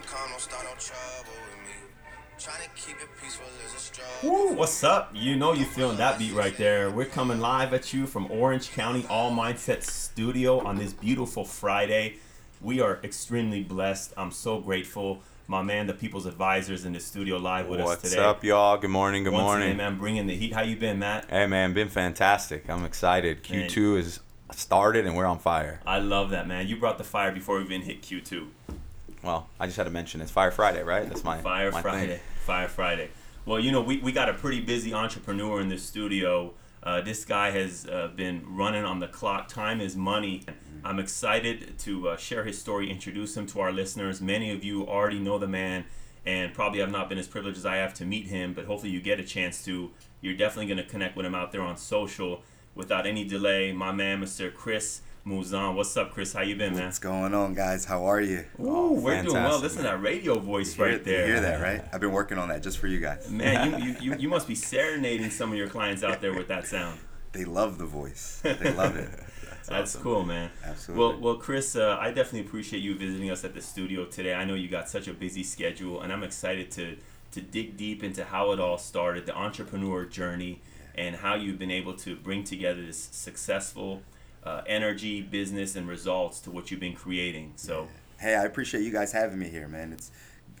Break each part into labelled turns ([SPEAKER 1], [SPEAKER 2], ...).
[SPEAKER 1] and calm, don't start no trouble with me. Trying to keep it peaceful is a struggle.
[SPEAKER 2] Woo, what's up? You know you feeling that beat right there. We're coming live at you from Orange County All Mindset Studio on this beautiful Friday. We are extremely blessed. I'm so grateful. My man, the People's Advisors in the studio live with us today.
[SPEAKER 3] What's up, y'all? Good morning. Good
[SPEAKER 2] Once
[SPEAKER 3] morning.
[SPEAKER 2] again, man, bringing the heat. How you been, Matt?
[SPEAKER 3] Hey, man, been fantastic. I'm excited. Q2 is started and we're on fire.
[SPEAKER 2] I love that, man. You brought the fire before we even hit Q2.
[SPEAKER 3] Well, I just had to mention it's Fire Friday, right? That's my
[SPEAKER 2] Fire
[SPEAKER 3] my
[SPEAKER 2] Friday.
[SPEAKER 3] Thing.
[SPEAKER 2] Fire Friday. Well, you know, we, we got a pretty busy entrepreneur in the studio. Uh, this guy has uh, been running on the clock. Time is money. I'm excited to uh, share his story, introduce him to our listeners. Many of you already know the man and probably have not been as privileged as I have to meet him, but hopefully you get a chance to. You're definitely going to connect with him out there on social. Without any delay, my man, Mr. Chris Mouzon. What's up, Chris? How you been, man?
[SPEAKER 4] What's going on, guys? How are you?
[SPEAKER 2] Ooh, we're doing well. Listen to that radio voice
[SPEAKER 4] hear-
[SPEAKER 2] right there.
[SPEAKER 4] You hear that, right? I've been working on that just for you guys.
[SPEAKER 2] Man, you, you, you, you must be serenading some of your clients out there with that sound.
[SPEAKER 4] They love the voice. They love it.
[SPEAKER 2] That's awesome. cool, man.
[SPEAKER 4] Absolutely.
[SPEAKER 2] Well, well, Chris, uh, I definitely appreciate you visiting us at the studio today. I know you got such a busy schedule, and I'm excited to to dig deep into how it all started, the entrepreneur journey, and how you've been able to bring together this successful uh, energy, business, and results to what you've been creating. So,
[SPEAKER 4] Hey, I appreciate you guys having me here, man. It's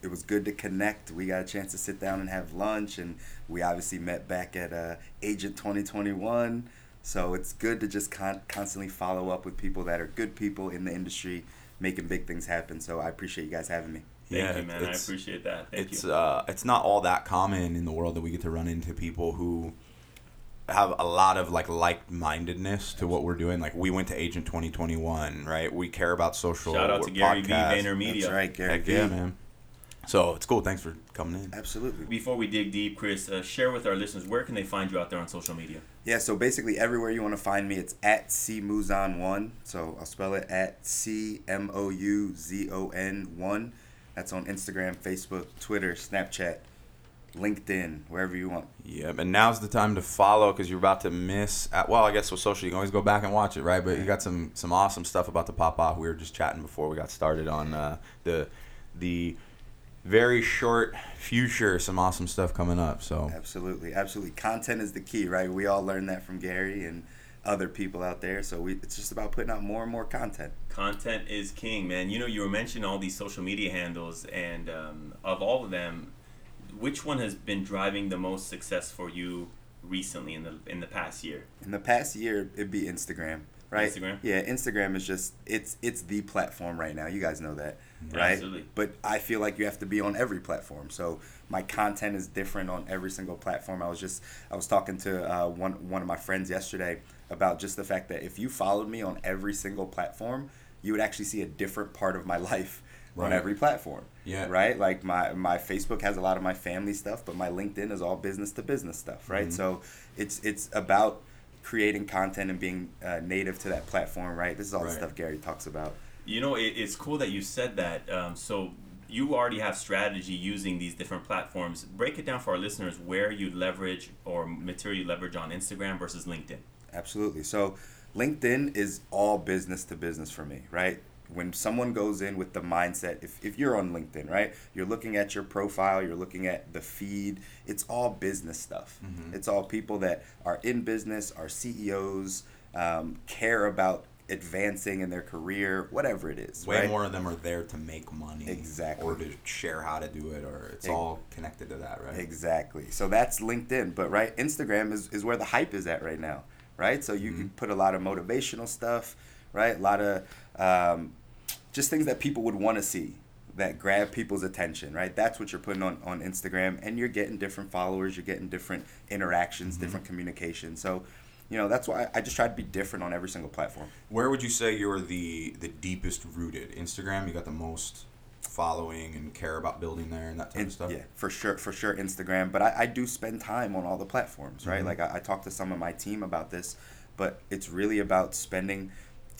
[SPEAKER 4] it was good to connect. We got a chance to sit down and have lunch, and we obviously met back at uh, Agent 2021. So it's good to just con- constantly follow up with people that are good people in the industry, making big things happen. So I appreciate you guys having me.
[SPEAKER 2] thank
[SPEAKER 3] Yeah,
[SPEAKER 2] you, man. I appreciate that. Thank
[SPEAKER 3] It's
[SPEAKER 2] you.
[SPEAKER 3] uh, it's not all that common in the world that we get to run into people who have a lot of like like-mindedness to what we're doing. Like we went to Agent 2021, right? We care about social.
[SPEAKER 2] Shout out to Gary V.
[SPEAKER 3] podcast.
[SPEAKER 2] VaynerMedia.
[SPEAKER 4] That's right, Gary.
[SPEAKER 3] Heck
[SPEAKER 4] V.
[SPEAKER 3] yeah, man. So it's cool. Thanks for coming in.
[SPEAKER 4] Absolutely.
[SPEAKER 2] Before we dig deep, Chris, uh, share with our listeners where can they find you out there on social media?
[SPEAKER 4] Yeah, so basically everywhere you want to find me, it's at cmouzon1. So I'll spell it at C M O U Z O N 1. That's on Instagram, Facebook, Twitter, Snapchat, LinkedIn, wherever you want.
[SPEAKER 3] Yep, and now's the time to follow because you're about to miss. At, well, I guess with social, you can always go back and watch it, right? But you got some some awesome stuff about to pop off. We were just chatting before we got started on uh, the the very short future. Some awesome stuff coming up. So
[SPEAKER 4] Absolutely, absolutely. Content is the key, right? We all learned that from Gary and other people out there. So we, it's just about putting out more and more content.
[SPEAKER 2] Content is king, man. You know, you were mentioning all these social media handles, and um, of all of them, which one has been driving the most success for you recently in the in the past year?
[SPEAKER 4] In the past year, it'd be Instagram, right?
[SPEAKER 2] Instagram?
[SPEAKER 4] Yeah, Instagram is just it's it's the platform right now. You guys know that, right?
[SPEAKER 2] Absolutely.
[SPEAKER 4] But I feel like you have to be on every platform. So my content is different on every single platform. I was just I was talking to uh, one one of my friends yesterday about just the fact that if you followed me on every single platform, you would actually see a different part of my life on every platform.
[SPEAKER 3] Yeah.
[SPEAKER 4] Right. Like my my Facebook has a lot of my family stuff, but my LinkedIn is all business to business stuff. Right.
[SPEAKER 3] Mhm.
[SPEAKER 4] So it's it's about creating content and being uh, native to that platform. Right. This is all the stuff Gary talks about.
[SPEAKER 2] You know, it, it's cool that you said that. Um, so you already have strategy using these different platforms. Break it down for our listeners where you leverage or material you leverage on Instagram versus LinkedIn.
[SPEAKER 4] Absolutely. So LinkedIn is all business to business for me, right? When someone goes in with the mindset, if, if you're on LinkedIn, right, you're looking at your profile, you're looking at the feed, it's all business stuff. It's all people that are in business, are CEOs, um, care about advancing in their career, whatever it is.
[SPEAKER 3] way
[SPEAKER 4] right?
[SPEAKER 3] more of them are there to make money,
[SPEAKER 4] Exactly.
[SPEAKER 3] or to share how to do it, or it's
[SPEAKER 4] Ex-
[SPEAKER 3] all connected to that, right?
[SPEAKER 4] Exactly. So that's LinkedIn, but right, Instagram is, is where the hype is at right now, right? So you can put a lot of motivational stuff, right? A lot of um, just things that people would want to see that grab people's attention, right? That's what you're putting on, on Instagram, and you're getting different followers, you're getting different interactions, different communication. So, you know, that's why I just try to be different on every single platform.
[SPEAKER 3] Where would you say you're the the deepest rooted? Instagram, you got the most following and care about building there and that type
[SPEAKER 4] In-
[SPEAKER 3] of stuff.
[SPEAKER 4] Yeah, for sure, for sure, Instagram. But I, I do spend time on all the platforms, right?
[SPEAKER 3] Mhm.
[SPEAKER 4] Like I, I talked to some of my team about this, but it's really about spending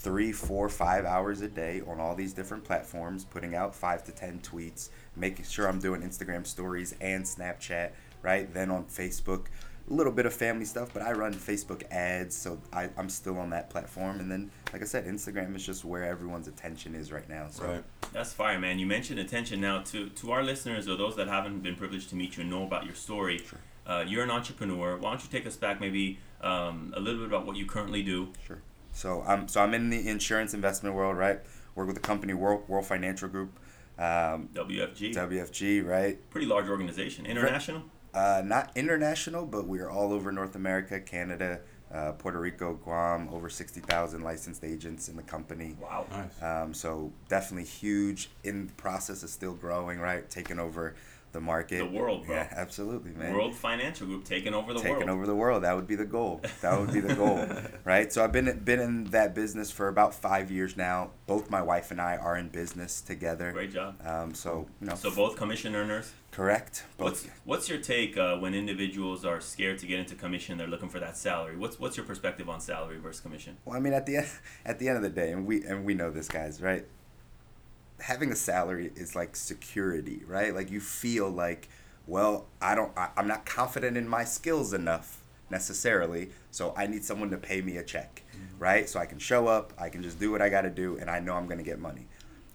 [SPEAKER 4] three, four, five hours a day on all these different platforms, putting out five to ten tweets, making sure I'm doing Instagram stories and Snapchat, right? Then on Facebook, a little bit of family stuff, but I run Facebook ads, so I, I'm still on that platform. And then, like I said, Instagram is just where everyone's attention is right now. So
[SPEAKER 3] Right.
[SPEAKER 2] That's fire, man. You mentioned attention. Now, to to our listeners or those that haven't been privileged to meet you and know about your story, uh, you're an entrepreneur. Why don't you take us back, maybe um, a little bit about what you currently do?
[SPEAKER 4] Sure. So I'm so I'm in the insurance investment world, right? Work with the company World World Financial Group, um,
[SPEAKER 2] WFG,
[SPEAKER 4] WFG, right?
[SPEAKER 2] pretty large organization, international.
[SPEAKER 4] Uh, not international, but we are all over North America, Canada, uh, Puerto Rico, Guam. Over sixty thousand licensed agents in the company.
[SPEAKER 2] Wow.
[SPEAKER 3] Nice.
[SPEAKER 4] Um, so definitely huge. In the process is still growing, right? Taking over the market.
[SPEAKER 2] The world, bro.
[SPEAKER 4] Yeah, absolutely, man.
[SPEAKER 2] World Financial Group taking over the
[SPEAKER 4] taking
[SPEAKER 2] world.
[SPEAKER 4] over the world. That would be the goal. That would be the goal, right? So I've been been in that business for about five years now. Both my wife and I are in business together.
[SPEAKER 2] Great job.
[SPEAKER 4] Um, so you know,
[SPEAKER 2] So both commission earners.
[SPEAKER 4] correct.
[SPEAKER 2] What's
[SPEAKER 4] Both.
[SPEAKER 2] what's your take uh, when individuals are scared to get into commission? They're looking for that salary. What's what's your perspective on salary versus commission?
[SPEAKER 4] Well, I mean, at the end, at the end of the day, and we and we know this, guys, right? Having a salary is like security, right? Like you feel like, well, I don't, I, I'm not confident in my skills enough necessarily, so I need someone to pay me a check, mm-hmm. right? So I can show up, I can just do what I got to do, and I know I'm gonna get money.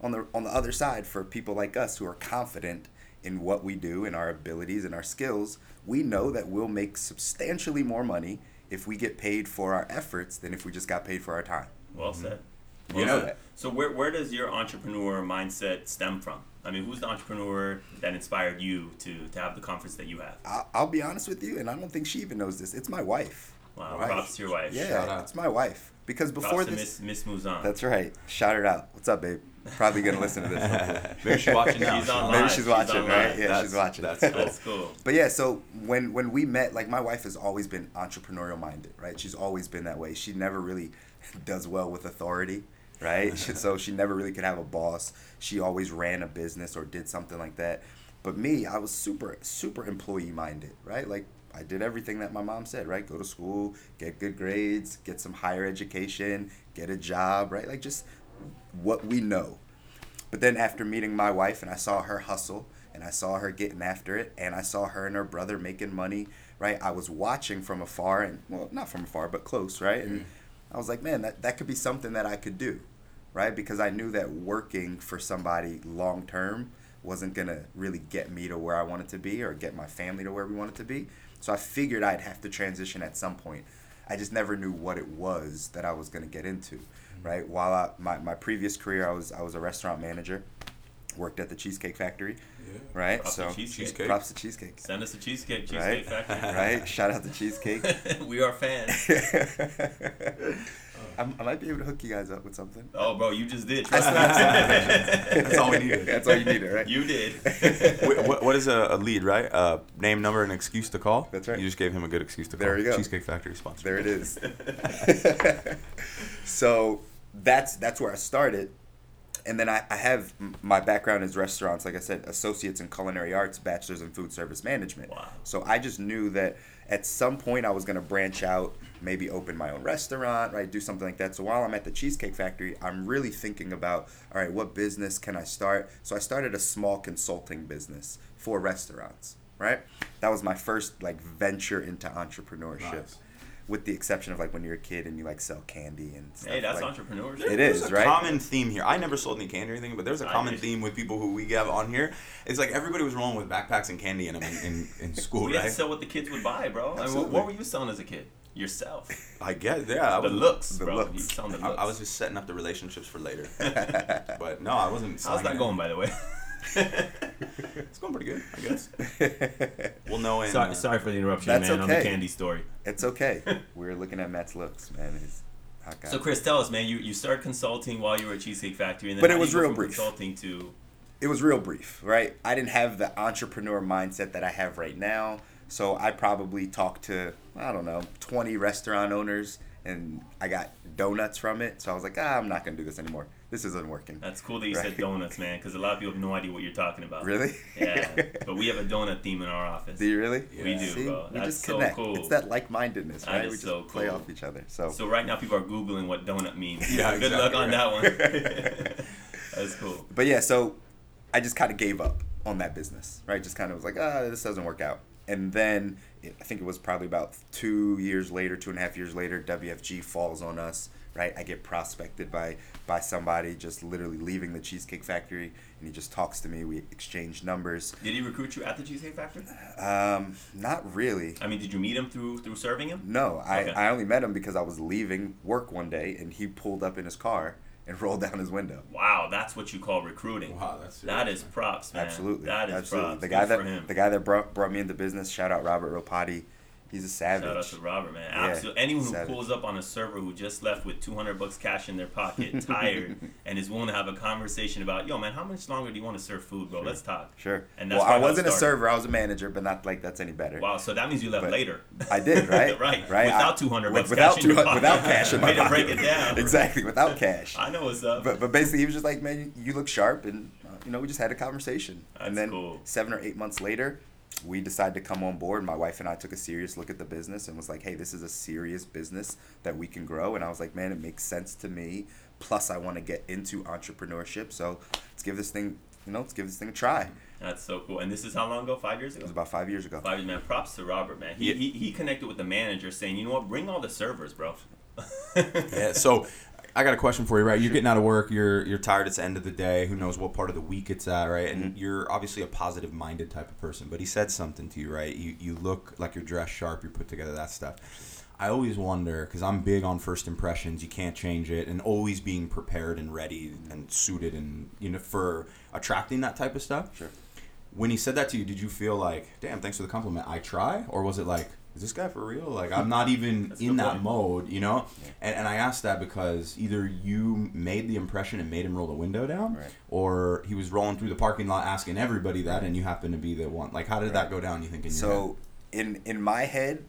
[SPEAKER 4] On the on the other side, for people like us who are confident in what we do and our abilities and our skills, we know that we'll make substantially more money if we get paid for our efforts than if we just got paid for our time.
[SPEAKER 2] Well said.
[SPEAKER 4] Mm-hmm.
[SPEAKER 2] You
[SPEAKER 4] know that.
[SPEAKER 2] So where where does your entrepreneur mindset stem from? I mean, who's the entrepreneur that inspired you to to have the confidence that you have?
[SPEAKER 4] I'll, I'll be honest with you, and I don't think she even knows this. It's my wife.
[SPEAKER 2] Wow,
[SPEAKER 4] Right.
[SPEAKER 2] props to your wife.
[SPEAKER 3] Shout
[SPEAKER 4] Yeah,
[SPEAKER 3] out.
[SPEAKER 4] it's my wife. Because before
[SPEAKER 2] to
[SPEAKER 4] this,
[SPEAKER 2] Miss Miss Mouzon.
[SPEAKER 4] that's right. Shout her out. What's up, babe? Probably gonna listen to this.
[SPEAKER 3] Maybe she's watching now.
[SPEAKER 2] She's on
[SPEAKER 4] Maybe she's watching,
[SPEAKER 2] on
[SPEAKER 4] right?
[SPEAKER 2] live.
[SPEAKER 4] Yeah,
[SPEAKER 3] That's-
[SPEAKER 4] she's watching.
[SPEAKER 3] that's cool.
[SPEAKER 2] That's cool.
[SPEAKER 4] But yeah, so when when we met, like my wife has always been entrepreneurial minded, right? She's always been that way. She never really does well with authority, right? So she never really could have a boss. She always ran a business or did something like that. But me, I was super super employee minded, right? Like I did everything that my mom said, right? Go to school, get good grades, get some higher education, get a job, right? Like just what we know. But then after meeting my wife and I saw her hustle and I saw her getting after it and I saw her and her brother making money, right? I was watching from afar and well, not from afar, but close, right? And mm-hmm. I was like, man, that, that could be something that I could do, right? Because I knew that working for somebody long term wasn't going to really get me to where I wanted to be or get my family to where we wanted to be. So I figured I'd have to transition at some point. I just never knew what it was that I was going to get into, mm-hmm. right? While I, my, my previous career, I was I was a restaurant manager, worked at the Cheesecake Factory,
[SPEAKER 3] Yeah.
[SPEAKER 4] right?
[SPEAKER 2] Props
[SPEAKER 4] so
[SPEAKER 2] Cheesecake.
[SPEAKER 3] Cheesecake.
[SPEAKER 4] props to Cheesecake,
[SPEAKER 2] Send us a cheesecake,
[SPEAKER 4] Right.
[SPEAKER 2] cheesecake factory.
[SPEAKER 4] right? Shout out to Cheesecake.
[SPEAKER 2] we are fans.
[SPEAKER 4] I'm, I might be able to hook you guys up with something.
[SPEAKER 2] Oh, bro, you just did. Trust
[SPEAKER 4] still have some
[SPEAKER 2] me.
[SPEAKER 3] That's all we needed.
[SPEAKER 4] That's all you needed, right?
[SPEAKER 2] you did.
[SPEAKER 3] Wait, what, what is a, a lead, right? Uh, name, number, and excuse to call.
[SPEAKER 4] That's right.
[SPEAKER 3] You just gave him a good excuse to call.
[SPEAKER 4] There you go.
[SPEAKER 3] Cheesecake Factory sponsor.
[SPEAKER 4] There it is. so that's that's where I started, and then I, I have my background is restaurants. Like I said, associates in culinary arts, bachelor's in food service management.
[SPEAKER 2] Wow.
[SPEAKER 4] So I just knew that at some point I was going to branch out, maybe open my own restaurant, right? Do something like that. So while I'm at the Cheesecake Factory, I'm really thinking about, all right, what business can I start? So I started a small consulting business for restaurants, right? That was my first like venture into entrepreneurship.
[SPEAKER 3] Nice.
[SPEAKER 4] With the exception of like when you're a kid and you like sell candy and stuff.
[SPEAKER 2] hey, that's
[SPEAKER 4] like,
[SPEAKER 2] entrepreneurship.
[SPEAKER 4] It
[SPEAKER 3] There's
[SPEAKER 4] is,
[SPEAKER 3] a
[SPEAKER 4] right?
[SPEAKER 3] common theme here. I never sold any candy or anything, but there's a
[SPEAKER 2] I
[SPEAKER 3] common
[SPEAKER 2] did.
[SPEAKER 3] theme with people who we have on here. It's like everybody was rolling with backpacks and candy in them in, in, in school,
[SPEAKER 2] We had to sell what the kids would buy, bro. I mean, what, what were you selling as a kid? Yourself.
[SPEAKER 3] I guess, yeah. I
[SPEAKER 2] The
[SPEAKER 3] was,
[SPEAKER 2] looks,
[SPEAKER 4] the
[SPEAKER 2] bro.
[SPEAKER 4] looks.
[SPEAKER 2] You selling the looks.
[SPEAKER 3] I was just setting up the relationships for later. but no, I wasn't.
[SPEAKER 2] How's
[SPEAKER 3] selling
[SPEAKER 2] that going, by the way?
[SPEAKER 3] It's going pretty good, I guess. We'll know in.
[SPEAKER 2] sorry,
[SPEAKER 3] uh,
[SPEAKER 2] sorry for the interruption,
[SPEAKER 4] That's
[SPEAKER 2] man, on the
[SPEAKER 4] okay.
[SPEAKER 2] candy story.
[SPEAKER 4] it's okay. We're looking at Matt's looks, man. He's hot guy.
[SPEAKER 2] So, Chris, tell us, man. You you started consulting while you were at Cheesecake Factory, and then
[SPEAKER 4] But it was real brief.
[SPEAKER 2] Consulting to
[SPEAKER 4] it was real brief, right? I didn't have the entrepreneur mindset that I have right now. So I probably talked to, I don't know, 20 restaurant owners and I got donuts from it. So I was like, ah, I'm not going to do this anymore. This isn't working.
[SPEAKER 2] That's cool that you
[SPEAKER 4] Right.
[SPEAKER 2] said donuts, man, because a lot of people have no idea what you're talking about.
[SPEAKER 4] Really?
[SPEAKER 2] Yeah, but we have a donut theme in our office.
[SPEAKER 4] do you really?
[SPEAKER 2] We do,
[SPEAKER 4] See,
[SPEAKER 2] bro.
[SPEAKER 4] we
[SPEAKER 2] That's
[SPEAKER 4] just
[SPEAKER 2] so
[SPEAKER 4] connect.
[SPEAKER 2] cool.
[SPEAKER 4] It's that like mindedness,
[SPEAKER 2] That
[SPEAKER 4] right? we just
[SPEAKER 2] so
[SPEAKER 4] play
[SPEAKER 2] cool.
[SPEAKER 4] off each other. So,
[SPEAKER 2] So right now, people are googling what donut means.
[SPEAKER 3] Yeah,
[SPEAKER 2] Good luck on
[SPEAKER 3] right.
[SPEAKER 2] that one. That's cool.
[SPEAKER 4] but yeah, so I just kind of gave up on that business, right? Just kind of was like, ah, this doesn't work out. and then I think it was probably about two years later, two and a half years later, WFG falls on us. Right, I get prospected by by somebody just literally leaving the Cheesecake Factory, and he just talks to me. We exchange numbers.
[SPEAKER 2] Did he recruit you at the Cheesecake Factory?
[SPEAKER 4] Um, not really.
[SPEAKER 2] I mean, did you meet him through through serving him?
[SPEAKER 4] No, I,
[SPEAKER 2] Okay.
[SPEAKER 4] I only met him because I was leaving work one day, and he pulled up in his car and rolled down his window.
[SPEAKER 2] Wow, that's what you call recruiting.
[SPEAKER 3] Wow, that's
[SPEAKER 2] that
[SPEAKER 3] serious,
[SPEAKER 2] is props, man.
[SPEAKER 4] Absolutely,
[SPEAKER 2] That is
[SPEAKER 4] absolutely.
[SPEAKER 2] props.
[SPEAKER 4] The guy
[SPEAKER 2] Good for
[SPEAKER 4] that
[SPEAKER 2] him.
[SPEAKER 4] the guy that brought brought me into business. Shout out Robert Ropati. He's a savage.
[SPEAKER 2] Shout out to Robert, man.
[SPEAKER 4] Yeah,
[SPEAKER 2] Absolutely. Anyone who
[SPEAKER 4] savage.
[SPEAKER 2] pulls up on a server who just left with 200 bucks cash in their pocket, tired, and is willing to have a conversation about, yo, man, how much longer do you want to serve food, bro? Let's talk.
[SPEAKER 4] Sure.
[SPEAKER 2] And that's
[SPEAKER 4] well, I
[SPEAKER 2] probably how it
[SPEAKER 4] wasn't a server. I was a manager, but not like that's any better.
[SPEAKER 2] Wow, so that means you left
[SPEAKER 4] But
[SPEAKER 2] later.
[SPEAKER 4] I did, right?
[SPEAKER 2] right.
[SPEAKER 4] Right.
[SPEAKER 2] Without 200
[SPEAKER 4] with-
[SPEAKER 2] bucks
[SPEAKER 4] without
[SPEAKER 2] cash in your
[SPEAKER 4] 200 without cash in my pocket.
[SPEAKER 2] break it down.
[SPEAKER 4] exactly, without cash.
[SPEAKER 2] I know what's up.
[SPEAKER 4] But but basically, he was just like, man, you look sharp, and uh, you know, we just had a conversation.
[SPEAKER 2] That's
[SPEAKER 4] and then
[SPEAKER 2] cool.
[SPEAKER 4] seven or eight months later, we decided to come on board. My wife and I took a serious look at the business and was like, hey, this is a serious business that we can grow. And I was like, man, it makes sense to me. Plus, I want to get into entrepreneurship, so let's give this thing, you know, let's give this thing a try.
[SPEAKER 2] That's so cool. And this is how long ago? Five years ago?
[SPEAKER 4] It was about five years ago.
[SPEAKER 2] Five years, man. Props to Robert, man. He,
[SPEAKER 3] Yeah.
[SPEAKER 2] he, he connected with the manager saying, you know what, bring all the servers, bro.
[SPEAKER 3] Yeah. So I got a question for you, right? You're getting out of work. You're you're tired. It's the end of the day. Who knows what part of the week it's at, right? And
[SPEAKER 4] Mm-hmm.
[SPEAKER 3] you're obviously a positive minded type of person. But he said something to you, right? You you look like you're dressed sharp. You're put together. That stuff. I always wonder because I'm big on first impressions. You can't change it, and always being prepared and ready and suited, and you know for attracting that type of stuff.
[SPEAKER 4] Sure.
[SPEAKER 3] When he said that to you, did you feel like, damn, thanks for the compliment? I try, or was it like, is this guy for real? Like I'm not even in that
[SPEAKER 2] point.
[SPEAKER 3] mode, you know? And, and I asked that because either you made the impression and made him roll the window down,
[SPEAKER 4] Right.
[SPEAKER 3] or he was rolling through the parking lot asking everybody that, and you happen to be the one. Like, how did that go down? You think? In your head?
[SPEAKER 4] So in in my head,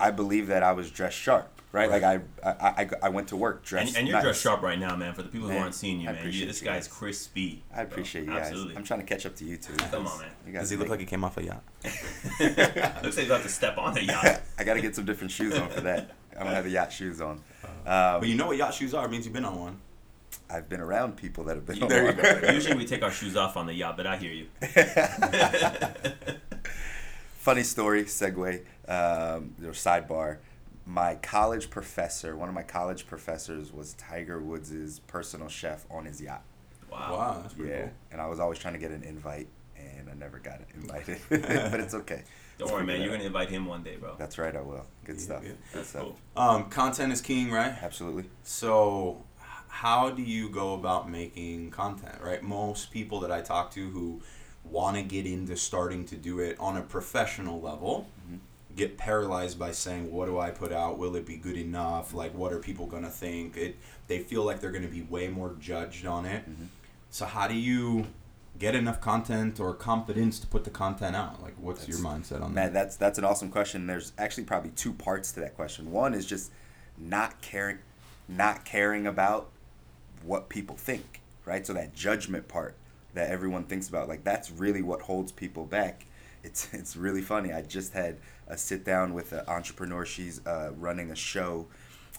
[SPEAKER 4] I believe that I was dressed sharp, right? Like I, I I I went to work dressed.
[SPEAKER 2] And, and you're
[SPEAKER 4] nice.
[SPEAKER 2] dressed sharp right now, man. For the people who
[SPEAKER 4] Man,
[SPEAKER 2] aren't seeing you, man, you, this
[SPEAKER 4] you
[SPEAKER 2] guy's
[SPEAKER 4] guys.
[SPEAKER 2] crispy.
[SPEAKER 4] I appreciate
[SPEAKER 2] bro.
[SPEAKER 4] you guys.
[SPEAKER 2] Absolutely.
[SPEAKER 4] I'm trying to catch up to you too.
[SPEAKER 2] Come on, man.
[SPEAKER 4] You guys
[SPEAKER 3] Does he look like he came off a yacht?
[SPEAKER 2] Looks like you have to step on a yacht.
[SPEAKER 4] I got to get some different shoes on for that. I don't have the yacht shoes on.
[SPEAKER 3] But
[SPEAKER 4] Um,
[SPEAKER 3] you know what yacht shoes are? It means you've been on one.
[SPEAKER 4] I've been around people that have been on
[SPEAKER 3] There you
[SPEAKER 4] one.
[SPEAKER 3] go.
[SPEAKER 2] Usually we take our shoes off on the yacht, but I hear you.
[SPEAKER 4] Funny story, segue, um, or sidebar. My college professor, one of my college professors, was Tiger Woods' personal chef on his yacht.
[SPEAKER 2] Wow.
[SPEAKER 3] Wow, that's pretty
[SPEAKER 4] Yeah,
[SPEAKER 3] cool.
[SPEAKER 4] and I was always trying to get an invite, and I never got invited. but it's okay.
[SPEAKER 2] Don't
[SPEAKER 4] Let's
[SPEAKER 2] worry, man. You're gonna invite him one day, bro.
[SPEAKER 4] That's right, I will. Good
[SPEAKER 3] Yeah,
[SPEAKER 4] stuff.
[SPEAKER 3] yeah.
[SPEAKER 4] Good stuff.
[SPEAKER 2] cool.
[SPEAKER 3] Um, content is king, right?
[SPEAKER 4] Absolutely.
[SPEAKER 3] So, how do you go about making content, right? Most people that I talk to who want to get into starting to do it on a professional level get paralyzed by saying, "What do I put out? Will it be good enough? Like, what are people gonna think?" It they feel like they're gonna be way more judged on it. So, how do you get enough content or confidence to put the content out? Like, what's your mindset on
[SPEAKER 4] Man,
[SPEAKER 3] that?
[SPEAKER 4] that's that's an awesome question. There's actually probably two parts to that question. One is just not caring, not caring about what people think, right? So that judgment part that everyone thinks about, like that's really what holds people back. It's it's really funny. I just had a sit down with an entrepreneur. She's uh, running a show,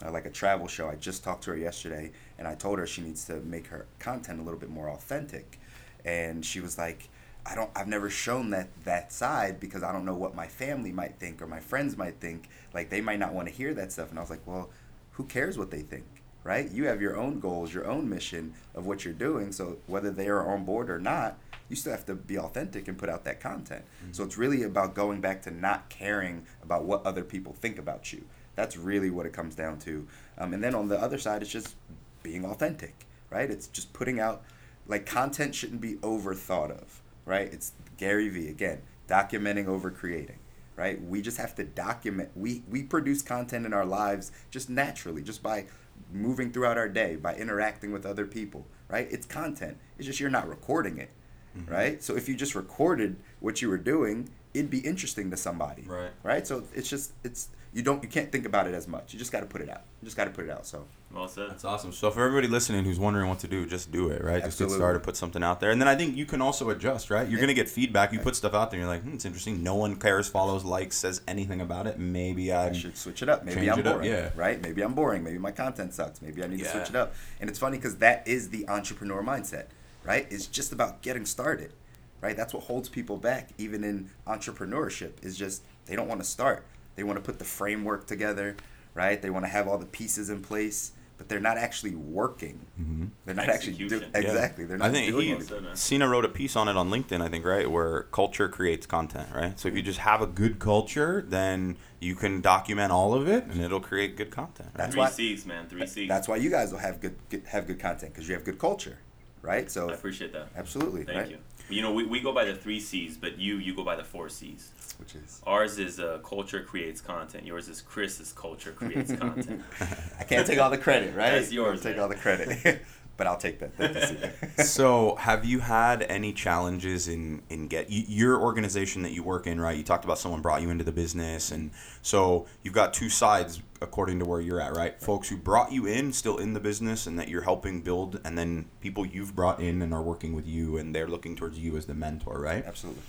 [SPEAKER 4] uh, like a travel show. I just talked to her yesterday, and I told her she needs to make her content a little bit more authentic. And she was like, I don't I've never shown that that side because I don't know what my family might think or my friends might think. Like they might not want to hear that stuff. And I was like, well, who cares what they think? Right? You have your own goals, your own mission of what you're doing. So whether they are on board or not, you still have to be authentic and put out that content. So it's really about going back to not caring about what other people think about you. That's really what it comes down to. Um, and then on the other side, it's just being authentic, right? It's just putting out like content shouldn't be overthought of, right? It's Gary Vee again, documenting over creating, right? We just have to document. We we produce content in our lives just naturally, just by moving throughout our day, by interacting with other people, right? It's content. It's just you're not recording it, mm-hmm. right? So if you just recorded what you were doing, it'd be interesting to somebody,
[SPEAKER 3] Right.
[SPEAKER 4] Right? So it's just it's you don't you can't think about it as much. You just got to put it out. You just got to put it out. So
[SPEAKER 2] Well said.
[SPEAKER 3] That's awesome. So for everybody listening who's wondering what to do, just do it, right? Just get started, put something out there, and then I think you can also adjust, right? You're gonna get feedback. You put stuff out there, and you're like, hmm, it's interesting. No one cares, follows, likes, says anything about it. Maybe I
[SPEAKER 4] I should switch it up. Maybe I'm
[SPEAKER 3] it up,
[SPEAKER 4] boring.
[SPEAKER 3] yeah.
[SPEAKER 4] Right? Maybe I'm boring. Maybe my content sucks. Maybe I need to switch it up. And it's funny because that is the entrepreneur mindset, right? It's just about getting started, right? That's what holds people back, even in entrepreneurship, is just they don't want to start. They want to put the framework together, right? They want to have all the pieces in place, but they're not actually working. Mm-hmm. They're not actually doing
[SPEAKER 2] Execution.
[SPEAKER 3] Yeah.
[SPEAKER 4] exactly. They're not
[SPEAKER 3] I think
[SPEAKER 4] doing
[SPEAKER 3] he,
[SPEAKER 4] it.
[SPEAKER 2] Well.
[SPEAKER 3] Cena wrote a piece on it on LinkedIn, I think, right? Where culture creates content, right? So if you just have a good culture, then you can document all of it and it'll create good content. Right?
[SPEAKER 4] That's
[SPEAKER 2] Three
[SPEAKER 4] why-
[SPEAKER 2] C's, man. Three C's.
[SPEAKER 4] That's why you guys will have good, good have good content because you have good culture, right? So
[SPEAKER 2] I appreciate that.
[SPEAKER 4] absolutely,
[SPEAKER 2] Thank
[SPEAKER 4] right?
[SPEAKER 2] you. You know, we, we go by the three C's, but you you go by the four C's.
[SPEAKER 4] Which is
[SPEAKER 2] Ours is uh, culture creates content. Yours is Chris's culture creates content.
[SPEAKER 4] I can't take all the credit, right?
[SPEAKER 2] That's yours,
[SPEAKER 4] take all the credit, but I'll take that. Thank you, Cena.
[SPEAKER 3] so have you had any challenges in in get your organization that you work in right you talked about someone brought you into the business and so you've got two sides according to where you're at right folks who brought you in still in the business and that you're helping build and then people you've brought in and are working with you and they're looking towards you as the mentor right
[SPEAKER 4] Absolutely.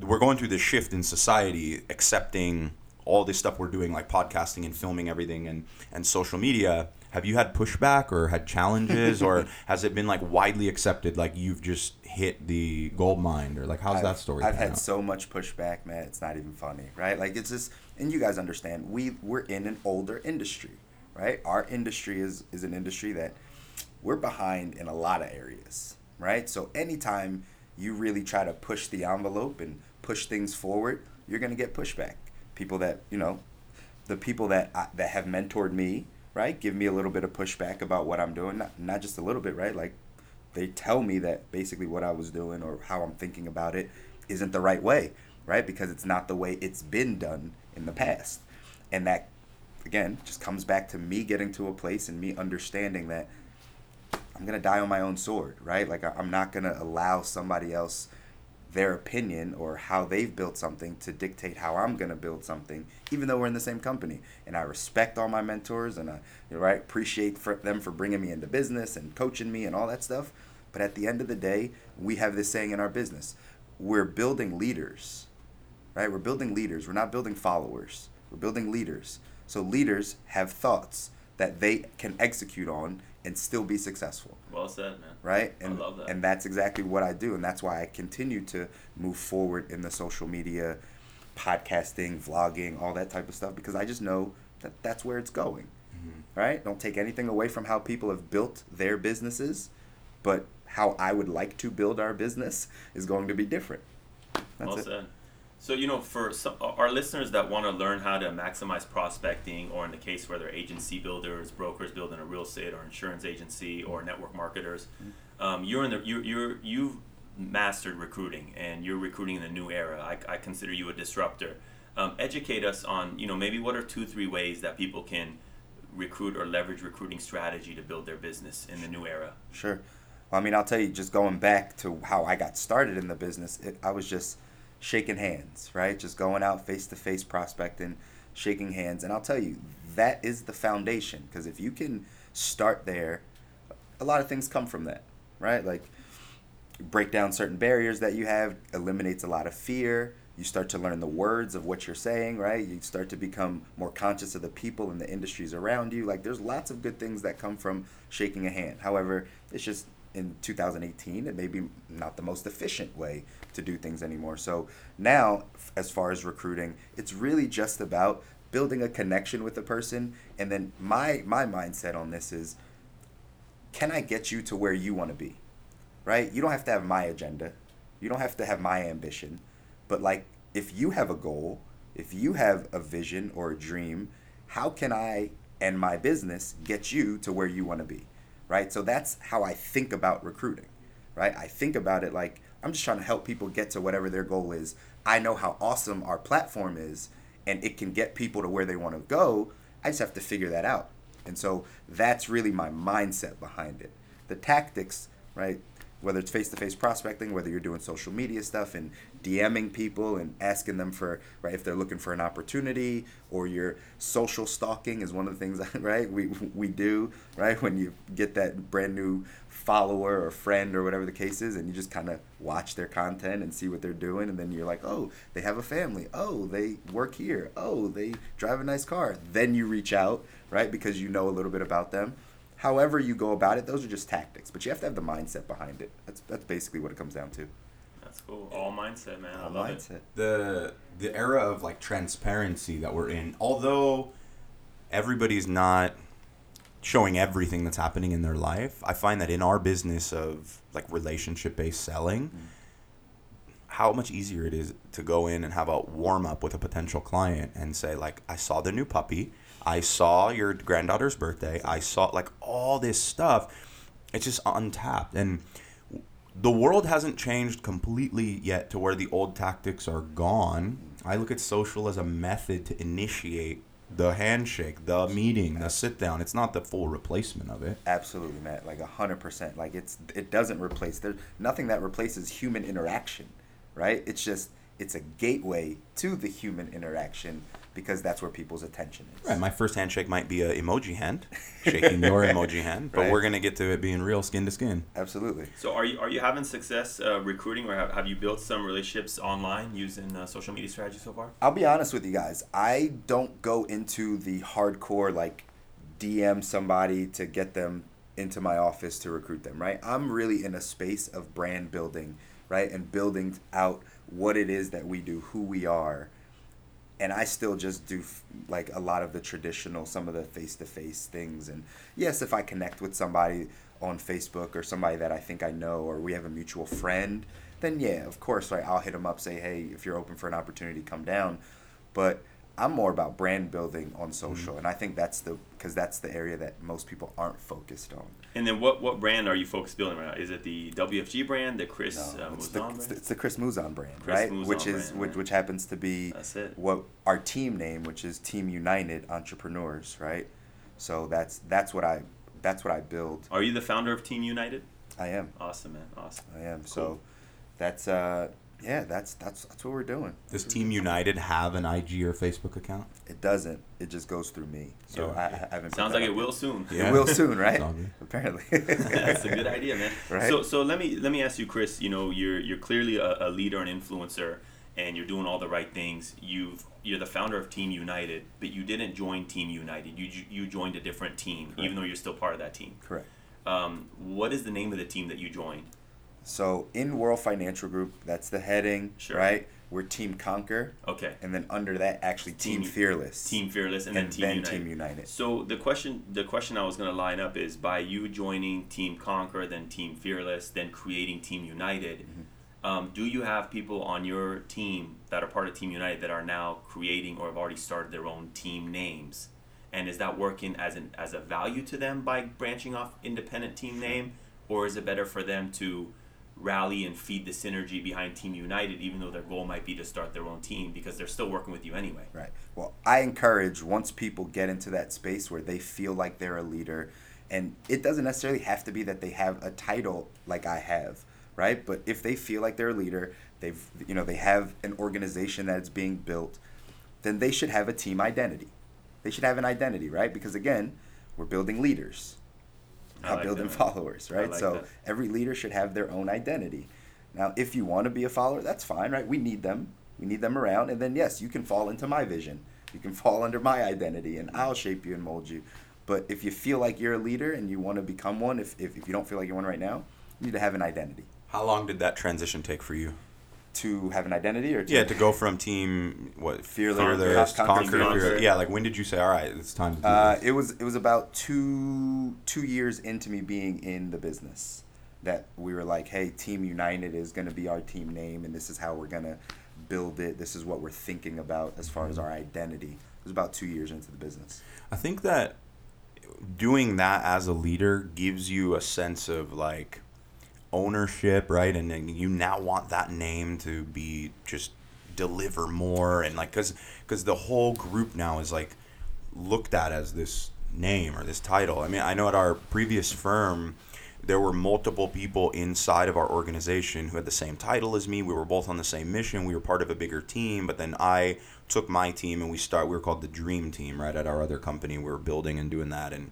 [SPEAKER 3] we're going through this shift in society accepting all this stuff we're doing like podcasting and filming everything and and social media have you had pushback or had challenges or has it been like widely accepted like you've just hit the gold mine or like how's
[SPEAKER 4] I've,
[SPEAKER 3] that story
[SPEAKER 4] I've had
[SPEAKER 3] out?
[SPEAKER 4] so much pushback, man. It's not even funny, right? Like it's just, and you guys understand, we we're in an older industry, right? Our industry is is an industry that we're behind in a lot of areas, right? So anytime you really try to push the envelope and push things forward, you're gonna get pushback. People that you know, the people that I, that have mentored me, right, give me a little bit of pushback about what I'm doing. Not not just a little bit, right? Like they tell me that basically what I was doing or how I'm thinking about it isn't the right way, right? Because it's not the way it's been done in the past. And that, again, just comes back to me getting to a place and me understanding that I'm going to die on my own sword, right? Like, I'm not going to allow somebody else their opinion or how they've built something to dictate how I'm going to build something, even though we're in the same company. And I respect all my mentors and I, you know, right, appreciate for them for bringing me into business and coaching me and all that stuff. But at the end of the day, we have this saying in our business: we're building leaders, right? We're building leaders. We're not building followers. We're building leaders. So leaders have thoughts that they can execute on and still be successful
[SPEAKER 2] Well said, man.
[SPEAKER 4] right?
[SPEAKER 2] I
[SPEAKER 4] And
[SPEAKER 2] love that.
[SPEAKER 4] and that's exactly what I do, and that's why I continue to move forward in the social media, podcasting, vlogging, all that type of stuff, because I just know that that's where it's going,
[SPEAKER 2] Mm-hmm.
[SPEAKER 4] right? Don't take anything away from how people have built their businesses, but how I would like to build our business is going to be different. That's
[SPEAKER 2] well
[SPEAKER 4] it.
[SPEAKER 2] said. So you know, for some, our listeners that want to learn how to maximize prospecting, or in the case where they're agency builders, brokers building a real estate or insurance agency, or network marketers, um, you're in the you're, you're you've mastered recruiting and you're recruiting in the new era. I, I consider you a disruptor. Um, educate us on you know maybe what are two three ways that people can recruit or leverage recruiting strategy to build their business in the new era.
[SPEAKER 4] Sure. Well, I mean, I'll tell you, just going back to how I got started in the business, it, I was just shaking hands, right? Just going out face to face prospecting, shaking hands. And I'll tell you, that is the foundation. Because if you can start there, a lot of things come from that, right? Like, break down certain barriers that you have, eliminates a lot of fear. You start to learn the words of what you're saying, right? You start to become more conscious of the people and the industries around you. Like, there's lots of good things that come from shaking a hand. However, it's just in 2018, it may be not the most efficient way to do things anymore. So now, as far as recruiting, it's really just about building a connection with the person. And then my my mindset on this is, can I get you to where you want to be? right? You don't have to have my agenda. You don't have to have my ambition. But like if you have a goal, if you have a vision or a dream, how can I and my business get you to where you want to be? Right? So that's how I think about recruiting. Right? I think about it like I'm just trying to help people get to whatever their goal is. I know how awesome our platform is and it can get people to where they want to go. I just have to figure that out. And so that's really my mindset behind it. The tactics, right? Whether it's face to face prospecting, whether you're doing social media stuff and DMing people and asking them for, right, if they're looking for an opportunity, or your social stalking is one of the things, right, we, we do, right? When you get that brand new follower or friend or whatever the case is, and you just kind of watch their content and see what they're doing, and then you're like, oh, they have a family. Oh, they work here. Oh, they drive a nice car. Then you reach out, right, because you know a little bit about them. However you go about it, those are just tactics, but you have to have the mindset behind it. That's that's basically what it comes down to.
[SPEAKER 2] Uh, Cool. All mindset, man. I
[SPEAKER 4] All
[SPEAKER 2] love it.
[SPEAKER 4] mindset.
[SPEAKER 3] the the era of like transparency that we're in although everybody's not showing everything that's happening in their life i find that in our business of like relationship based selling how much easier it is to go in and have a warm up with a potential client and say like i saw the new puppy. I saw your granddaughter's birthday. I saw like all this stuff. It's just untapped. And the world hasn't changed completely yet to where the old tactics are gone. I look at social as a method to initiate the handshake, the meeting, the sit down. It's not the full replacement of it.
[SPEAKER 4] Absolutely, Matt. Like hundred percent. Like it's it doesn't replace. There's nothing that replaces human interaction, right? It's just it's a gateway to the human interaction because that's where people's attention is.
[SPEAKER 3] Right. My first handshake might be a emoji hand, shaking your emoji hand, but
[SPEAKER 4] Right.
[SPEAKER 3] we're gonna get to it being real skin to skin.
[SPEAKER 4] Absolutely.
[SPEAKER 2] So are you are you having success uh, recruiting, or have, have you built some relationships online using uh, social media strategy so far?
[SPEAKER 4] I'll be honest with you guys. I don't go into the hardcore like DM somebody to get them into my office to recruit them, right? I'm really in a space of brand building, right? And building out what it is that we do, who we are. And I still just do like a lot of the traditional, some of the face to face things. And yes, if I connect with somebody on Facebook or somebody that I think I know or we have a mutual friend, then yeah, of course, right? I'll hit them up, say, hey, if you're open for an opportunity, come down. But I'm more about brand building on social, and I think that's the because that's the area that most people aren't focused on.
[SPEAKER 2] And then what what brand are you focused building right now? Is it the WFG brand, the Chris
[SPEAKER 4] No,
[SPEAKER 2] uh,
[SPEAKER 4] it's, the,
[SPEAKER 2] Mouzon
[SPEAKER 4] it's, the, it's the Chris Mouzon brand,
[SPEAKER 2] Chris
[SPEAKER 4] right?
[SPEAKER 2] Mouzon
[SPEAKER 4] which is
[SPEAKER 2] brand,
[SPEAKER 4] which, which happens to be
[SPEAKER 2] That's it.
[SPEAKER 4] what our team name, which is Team United Entrepreneurs, right? So that's that's what I that's what I build.
[SPEAKER 2] Are you the founder of Team United?
[SPEAKER 4] I am,
[SPEAKER 2] Awesome, man. Awesome.
[SPEAKER 4] I am. So that's uh yeah, that's that's that's what we're doing.
[SPEAKER 3] Does Team United have an IG or Facebook account?
[SPEAKER 4] It doesn't. It just goes through me. So
[SPEAKER 3] Yeah.
[SPEAKER 4] I, I haven't. put
[SPEAKER 2] Sounds
[SPEAKER 4] that
[SPEAKER 2] like it will
[SPEAKER 4] yet.
[SPEAKER 2] soon.
[SPEAKER 4] It will soon, right?
[SPEAKER 3] It's all good.
[SPEAKER 4] Apparently.
[SPEAKER 2] That's a good idea, man.
[SPEAKER 4] Right.
[SPEAKER 2] So, so let me let me ask you, Chris. You know, you're you're clearly a, a leader and influencer, and you're doing all the right things. You've you're the founder of Team United, but you didn't join Team United. You you joined a different team, even though you're still part of that team.
[SPEAKER 4] Correct.
[SPEAKER 2] Um, what is the name of the team that you joined?
[SPEAKER 4] So in World Financial Group, that's the heading,
[SPEAKER 2] Sure.
[SPEAKER 4] right? We're Team Conquer,
[SPEAKER 2] Okay.
[SPEAKER 4] and then under that, actually Team,
[SPEAKER 2] Team-
[SPEAKER 4] Fearless.
[SPEAKER 2] Team Fearless and,
[SPEAKER 4] and
[SPEAKER 2] then Team
[SPEAKER 4] then
[SPEAKER 2] United.
[SPEAKER 4] Team United.
[SPEAKER 2] So the question the question I was going to line up is by you joining Team Conquer, then Team Fearless, then creating Team United.
[SPEAKER 4] Mm-hmm.
[SPEAKER 2] Um, do you have people on your team that are part of Team United that are now creating or have already started their own team names? And is that working as an as a value to them by branching off independent team name, or is it better for them to rally and feed the synergy behind Team United, even though their goal might be to start their own team because they're still working with you anyway?
[SPEAKER 4] Right. Well, I encourage once people get into that space where they feel like they're a leader, and it doesn't necessarily have to be that they have a title like I have, right? But if they feel like they're a leader, they've you know they have an organization that's being built, then they should have a team identity. They should have an identity, right? Because again, we're building leaders, Not
[SPEAKER 2] like
[SPEAKER 4] building
[SPEAKER 2] that,
[SPEAKER 4] followers, right?
[SPEAKER 2] like
[SPEAKER 4] so
[SPEAKER 2] that.
[SPEAKER 4] every leader should have their own identity. Now, if you want to be a follower, that's fine, right? We need them. We need them around. And then, yes, you can fall into my vision. You can fall under my identity, and mm-hmm. I'll shape you and mold you. But if you feel like you're a leader and you want to become one, if, if, if you don't feel like you're one right now, you need to have an identity.
[SPEAKER 3] How long did that transition take for you?
[SPEAKER 4] To have an identity or to,
[SPEAKER 3] Yeah, to go from team what
[SPEAKER 4] Fearless-
[SPEAKER 3] Fearless,
[SPEAKER 4] Con-
[SPEAKER 3] Conquer,
[SPEAKER 4] Conquer,
[SPEAKER 2] Conquer.
[SPEAKER 3] Yeah, like when did you say, all right, it's time to do
[SPEAKER 4] Uh,
[SPEAKER 3] this?
[SPEAKER 4] it was it was about two two years into me being in the business that we were like, hey, Team United is going to be our team name, and this is how we're going to build it. This is what we're thinking about as far as our identity. It was about two years into the business.
[SPEAKER 3] I think that doing that as a leader gives you a sense of like ownership, right? And then you now want that name to be just deliver more and like cuz cuz the whole group now is like looked at as this name or this title. I mean, I know at our previous firm there were multiple people inside of our organization who had the same title as me. We were both on the same mission. We were part of a bigger team, but then I took my team and we start we were called the dream team, right? At our other company, we were building and doing that and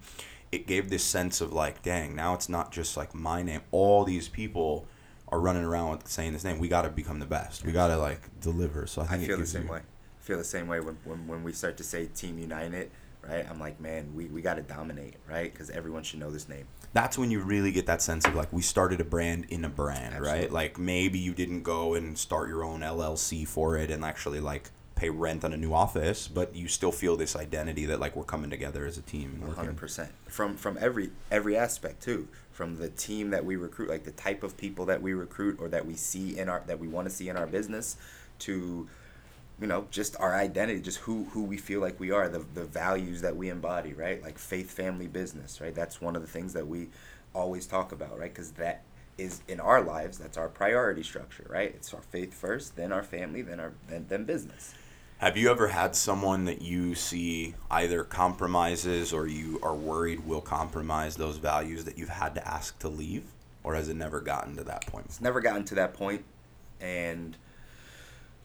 [SPEAKER 3] it gave this sense of like, dang, now it's not just like my name. All these people are running around with saying this name. We got to become the best. We got to like deliver. So I
[SPEAKER 4] I
[SPEAKER 3] think it
[SPEAKER 4] feel the same
[SPEAKER 3] you-
[SPEAKER 4] way. I feel the same way when, when, when we start to say Team United. right? I'm like, man, we, we got to dominate, right? Because everyone should know this name.
[SPEAKER 3] that's when you really get that sense of like we started a brand in a brand, right? Like maybe you didn't go and start your own LLC for it and actually like pay rent on a new office, but you still feel this identity that like we're coming together as a team.
[SPEAKER 4] hundred percent from from every every aspect too. From the team that we recruit, like the type of people that we recruit or that we see in our that we want to see in our business, to you know just our identity, just who who we feel like we are, the the values that we embody, right? Like faith, family, business, right? That's one of the things that we always talk about, right? Because that is in our lives. That's our priority structure, right? It's our faith first, then our family, then our then, then business.
[SPEAKER 3] Have you ever had someone that you see either compromises or you are worried will compromise those values that you've had to ask to leave? Or has it never gotten to that point?
[SPEAKER 4] It's never gotten to that point, and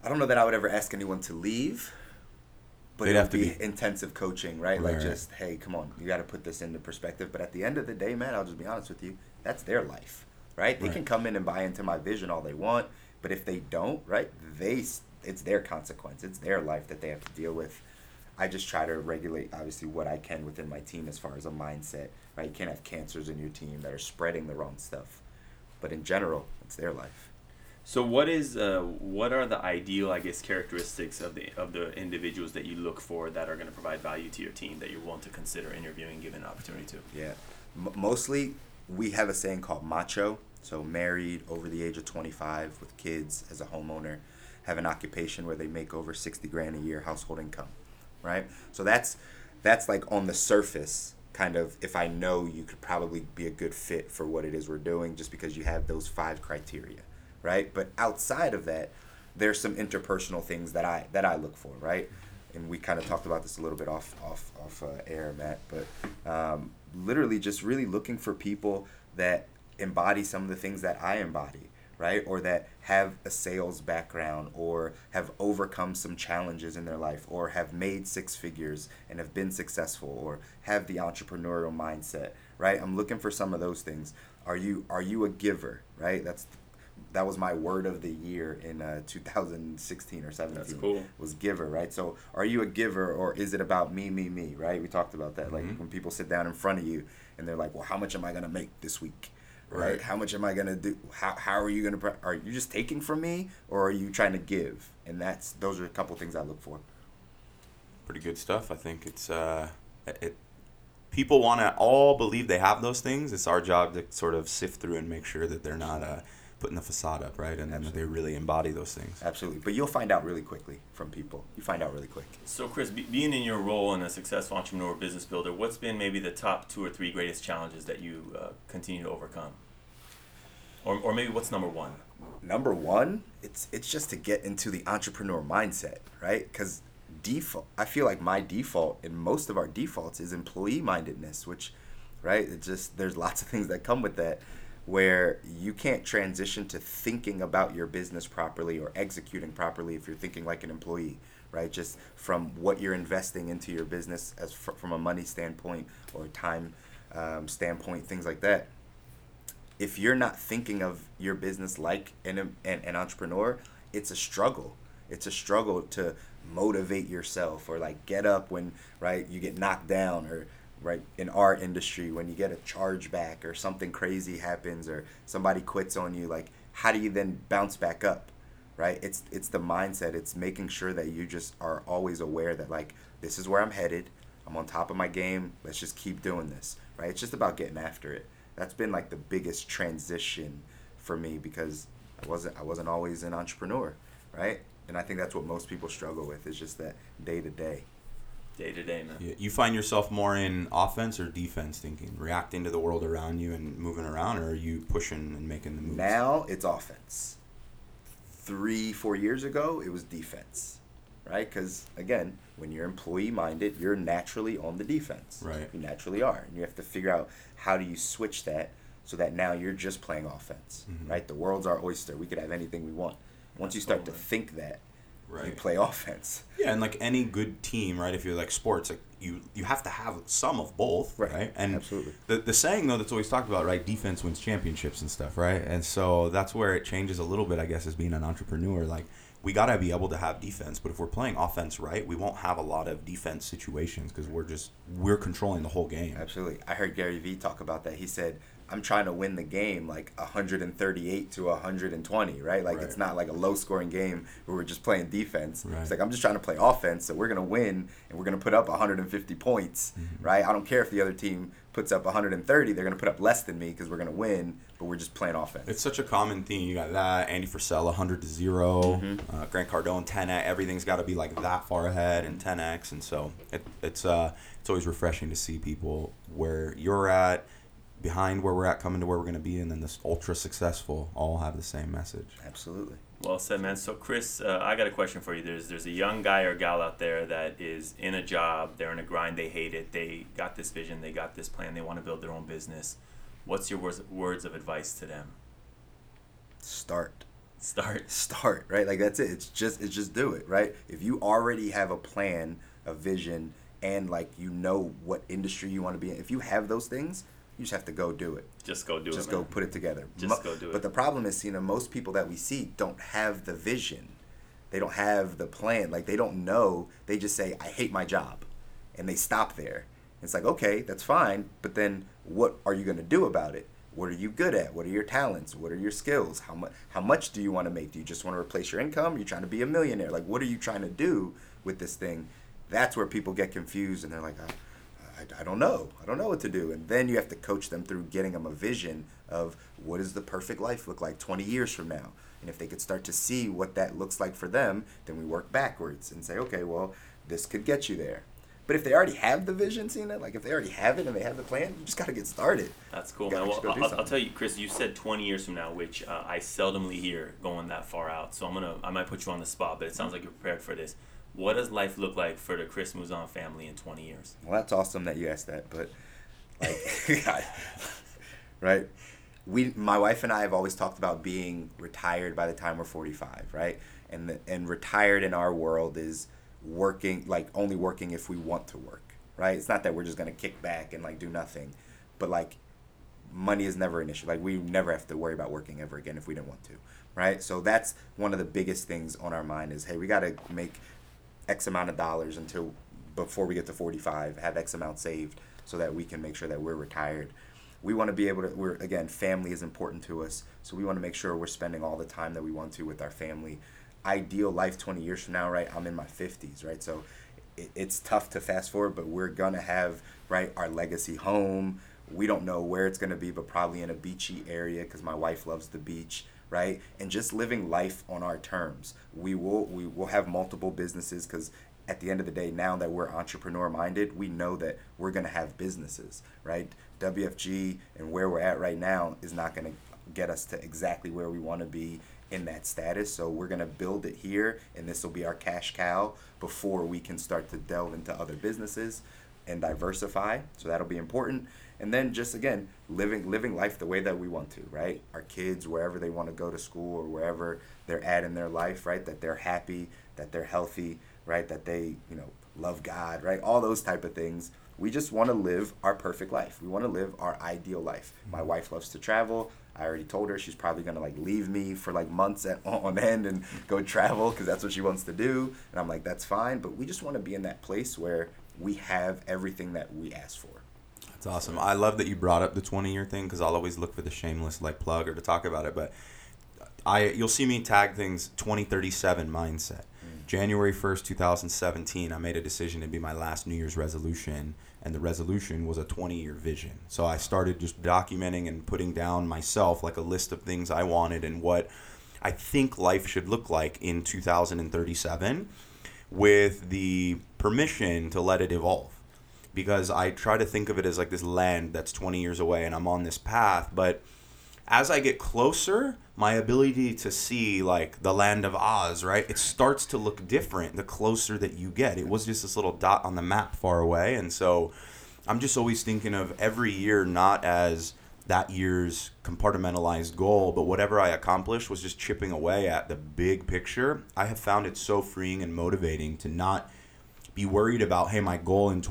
[SPEAKER 4] I don't know that I would ever ask anyone to leave. But
[SPEAKER 3] They'd
[SPEAKER 4] it
[SPEAKER 3] have
[SPEAKER 4] would
[SPEAKER 3] to
[SPEAKER 4] be,
[SPEAKER 3] be-
[SPEAKER 4] intensive coaching, right?
[SPEAKER 3] Right,
[SPEAKER 4] Like just, hey, come on, you got to put this into perspective. But at the end of the day, man, I'll just be honest with you. That's their life, right? They
[SPEAKER 3] Right.
[SPEAKER 4] can come in and buy into my vision all they want, but if they don't, right, they it's their consequence. It's their life that they have to deal with. I just try to regulate, obviously, what I can within my team as far as a mindset, right? You can't have cancers in your team that are spreading the wrong stuff. But in general, it's their life.
[SPEAKER 2] So what is uh, what are the ideal, I guess, characteristics of the of the individuals that you look for that are going to provide value to your team that you're willing to consider interviewing, given an opportunity to?
[SPEAKER 4] Yeah. M- mostly, we have a saying called macho. So, married, over the age of 25, with kids, as a homeowner, have an occupation where they make over 60 grand a year household income, right? So, that's that's like on the surface, kind of, if I know you could probably be a good fit for what it is we're doing just because you have those five criteria, right? But outside of that, there's some interpersonal things that I that I look for, right? And we kind of talked about this a little bit off off off uh, air, Matt. But um, literally, just really looking for people that embody some of the things that I embody, right? Or that have a sales background, or have overcome some challenges in their life, or have made six figures and have been successful, or have the entrepreneurial mindset, right? I'm looking for some of those things. Are you are you a giver, right? That's that was my word of the year in uh, 2016 or 17
[SPEAKER 2] That's cool.
[SPEAKER 4] was giver right so are you a giver or is it about me me me right we talked about that like when people sit down in front of you and they're like well how much am i going to make this week right,
[SPEAKER 3] Right.
[SPEAKER 4] how much am i going to do how, how are you going to pre- are you just taking from me or are you trying to give and that's those are a couple things i look for
[SPEAKER 3] Pretty good stuff. I think it's uh, it. People want to all believe they have those things. It's our job to sort of sift through and make sure that they're not uh, putting the facade up, right? And then that they really embody those things.
[SPEAKER 4] absolutely but you'll find out really quickly from people you find out really quick
[SPEAKER 2] So, Chris, be, being in your role in a successful entrepreneur business builder, what's been maybe the top two or three greatest challenges that you uh, continue to overcome? Or, or maybe what's number one?
[SPEAKER 4] number one, it's it's just to get into the entrepreneur mindset, right? Because default, I feel like my default and most of our defaults is employee mindedness, which, right? It just there's lots of things that come with that, where you can't transition to thinking about your business properly or executing properly if you're thinking like an employee, right? Just from what you're investing into your business as fr- from a money standpoint or time um, standpoint, things like that if you're not thinking of your business like an, an, an entrepreneur, it's a struggle. It's a struggle to motivate yourself or like get up when right you get knocked down or right in our industry when you get a charge back or something crazy happens or somebody quits on you like how do you then bounce back up right? It's it's the mindset. It's making sure that you just are always aware that like this is where i'm headed. I'm on top of my game. Let's just keep doing this right? It's just about getting after it. That's been like the biggest transition for me because i wasn't i wasn't always an entrepreneur right? And i think that's what most people struggle with is just that day to day
[SPEAKER 2] Day to day, man.
[SPEAKER 3] You- You find yourself more in offense or defense thinking, reacting to the world around you and moving around, or are you pushing and making the moves?
[SPEAKER 4] Now it's offense. Three, four years ago, it was defense, right? Because again, when you're employee minded, you're naturally on the defense.
[SPEAKER 3] Right.
[SPEAKER 4] You naturally are, and you have to figure out how do you switch that so that now you're just playing offense,
[SPEAKER 3] Mhm.
[SPEAKER 4] right? The world's our oyster. We could have anything we want. Once you start to think that, you play offense.
[SPEAKER 3] Yeah, and like any good team, right? If you're like sports, like you you have to have some of both,
[SPEAKER 4] Right.
[SPEAKER 3] right? And
[SPEAKER 4] Absolutely.
[SPEAKER 3] the the saying though that's always talked about, right? Defense wins championships and stuff, right? And so that's where it changes a little bit, I guess, as being an entrepreneur. Like we got to be able to have defense. But if we're playing offense right, we won't have a lot of defense situations because we're just we're controlling the whole game.
[SPEAKER 4] Absolutely. I heard Gary Vee talk about that. He said, I'm trying to win the game like 138 to 120, right? Like
[SPEAKER 3] Right.
[SPEAKER 4] it's not like a low scoring game where we're just playing defense.
[SPEAKER 3] Right.
[SPEAKER 4] It's like I'm just trying to play offense, so we're going to win and we're going to put up 150 points,
[SPEAKER 3] Mm-hmm.
[SPEAKER 4] right? I don't care if the other team puts up 130, they're going to put up less than me because we're going to win, but we're just playing offense.
[SPEAKER 3] It's such a common theme. You got that Andy Frisella, hundred to 0
[SPEAKER 4] Mm-hmm.
[SPEAKER 3] uh, Grant Cardone, ten x. Everything's got to be like that far ahead and ten x. And so it, it's uh it's always refreshing to see people where you're at, behind where we're at, coming to where we're going to be, and then this ultra successful all have the same message.
[SPEAKER 4] Absolutely.
[SPEAKER 2] Well said, man. So, Chris, uh, I got a question for you. There's there's a young guy or gal out there that is in a job, they're in a grind, they hate it, they got this vision, they got this plan, they want to build their own business. What's your words words of advice to them?
[SPEAKER 4] Start.
[SPEAKER 2] Start.
[SPEAKER 4] start right like that's it it's just it's just do it right if you already have a plan a vision and like you know what industry you want to be in if you have those things you just have to go do it.
[SPEAKER 2] Just go do
[SPEAKER 4] just
[SPEAKER 2] it.
[SPEAKER 4] Just go
[SPEAKER 2] man.
[SPEAKER 4] put it together.
[SPEAKER 2] Just go do it.
[SPEAKER 4] but the problem is you know most people that we see don't have the vision. They don't have the plan. Like they don't know. They just say i hate my job. And they stop there. It's like okay that's fine but then what are you going to do about it? What are you good at? What are your talents? What are your skills? How much how much do you want to make? Do you just want to replace your income? You're trying to be a millionaire. Like what are you trying to do with this thing? That's where people get confused and they're like I, I, I don't know i don't know what to do and then you have to coach them through getting them a vision of what does the perfect life look like 20 years from now and if they could start to see what that looks like for them then we work backwards and say okay well this could get you there but if they already have the vision Cena, like if they already have it and they have the plan you just got to get started
[SPEAKER 2] That's cool, man. Well,
[SPEAKER 4] just go do
[SPEAKER 2] I'll, I'll tell you, Chris. You said 20 years from now, which uh, I seldomly hear going that far out. So I'm gonna, I might put you on the spot, but it sounds like you're prepared for this. What does life look like for the Chris Mouzon family in 20 years?
[SPEAKER 4] Well, that's awesome that you asked that, but like, right? We, my wife and I have always talked about being retired by the time we're 45, right? And the, and retired in our world is working like only working if we want to work, right? It's not that we're just gonna kick back and like do nothing, but like money is never an issue. Like we never have to worry about working ever again if we didn't want to, right? So that's one of the biggest things on our mind is hey, we got to make X amount of dollars until before we get to 45, have X amount saved so that we can make sure that we're retired. We want to be able to we're again, family is important to us. So we want to make sure we're spending all the time that we want to with our family. Ideal life 20 years from now, right? I'm in my 50s, right? So it, it's tough to fast forward, but we're gonna have right our legacy home. We don't know where it's gonna be, but probably in a beachy area because my wife loves the beach, right? And just living life on our terms. We will we will have multiple businesses because at the end of the day, now that we're entrepreneur minded, we know that we're gonna have businesses, right? WFG and where we're at right now is not gonna get us to exactly where we want to be in that status. So we're gonna build it here, and this will be our cash cow before we can start to delve into other businesses and diversify. So that'll be important. And then just again, living living life the way that we want to, right? Our kids wherever they want to go to school or wherever they're at in their life, right? That they're happy, that they're healthy, right? That they you know love God, right? All those type of things. We just want to live our perfect life. We want to live our ideal life. Mm-hmm. My wife loves to travel. I already told her she's probably gonna like leave me for like months at, on end and go travel because that's what she wants to do. And I'm like, that's fine. But we just want to be in that place where we have everything that we ask for.
[SPEAKER 3] That's awesome. I love that you brought up the 20 year thing because I'll always look for the shameless like plug or to talk about it. But I you'll see me tag things 2037 mindset. Mm. January 1st, 2017, I made a decision to be my last New Year's resolution, and the resolution was a 20 year vision. So I started just documenting and putting down myself like a list of things I wanted and what I think life should look like in 2037 with the permission to let it evolve because I try to think of it as like this land that's 20 years away and I'm on this path. But as I get closer, my ability to see like the land of Oz, right? It starts to look different the closer that you get. It was just this little dot on the map far away. And so I'm just always thinking of every year not as that year's compartmentalized goal, but whatever I accomplished was just chipping away at the big picture. I have found it so freeing and motivating to not be worried about, hey, my goal in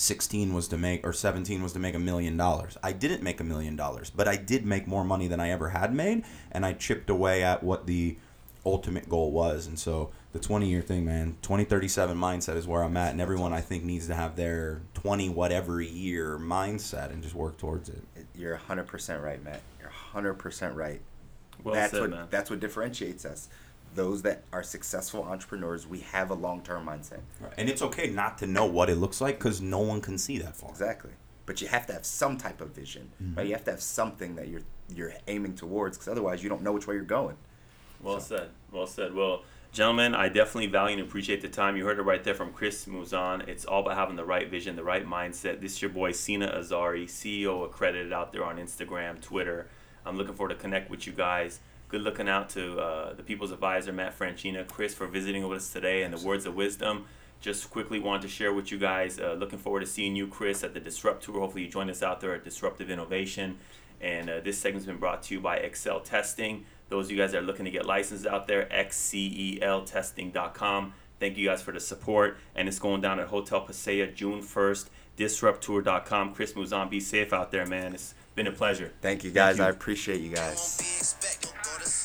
[SPEAKER 3] 2016 was to make, or 17 was to make a million dollars. I didn't make a million dollars, but I did make more money than I ever had made, and I chipped away at what the ultimate goal was. And so the 20 year thing, man, 2037 mindset is where I'm at. And everyone I think needs to have their 20 whatever year mindset and just work towards it.
[SPEAKER 4] You're 100% right, Matt. You're 100% right.
[SPEAKER 2] Well
[SPEAKER 4] that's
[SPEAKER 2] said,
[SPEAKER 4] what
[SPEAKER 2] man.
[SPEAKER 4] that's what differentiates us. Those that are successful entrepreneurs, we have a long-term mindset.
[SPEAKER 3] And it's okay not to know what it looks like because no one can see that far.
[SPEAKER 4] Exactly. But you have to have some type of vision,
[SPEAKER 2] Mm-hmm.
[SPEAKER 4] right? You have to have something that you're you're aiming towards, because otherwise you don't know which way you're going.
[SPEAKER 2] Well said. Well said. Well, gentlemen, I definitely value and appreciate the time. You heard it right there from Chris Mouzon. It's all about having the right vision, the right mindset. This is your boy Sina Azari, CEO accredited out there on Instagram, Twitter. I'm looking forward to connect with you guys. Good looking out to uh, the People's Advisor, Matt Franchina, Chris for visiting with us today and the words of wisdom. Just quickly wanted to share with you guys. Uh, looking forward to seeing you, Chris, at the Disrupt Tour. Hopefully, you join us out there at Disruptive Innovation. And uh, this segment's been brought to you by Excel Testing. Those of you guys that are looking to get licensed out there, xceltesting.com. Thank you guys for the support. And it's going down at Hotel Pasea June 1st, disrupttour.com. Chris Mouzon, be safe out there, man. It's been a pleasure.
[SPEAKER 4] Thank you guys.
[SPEAKER 2] Thank you.
[SPEAKER 4] I appreciate you guys.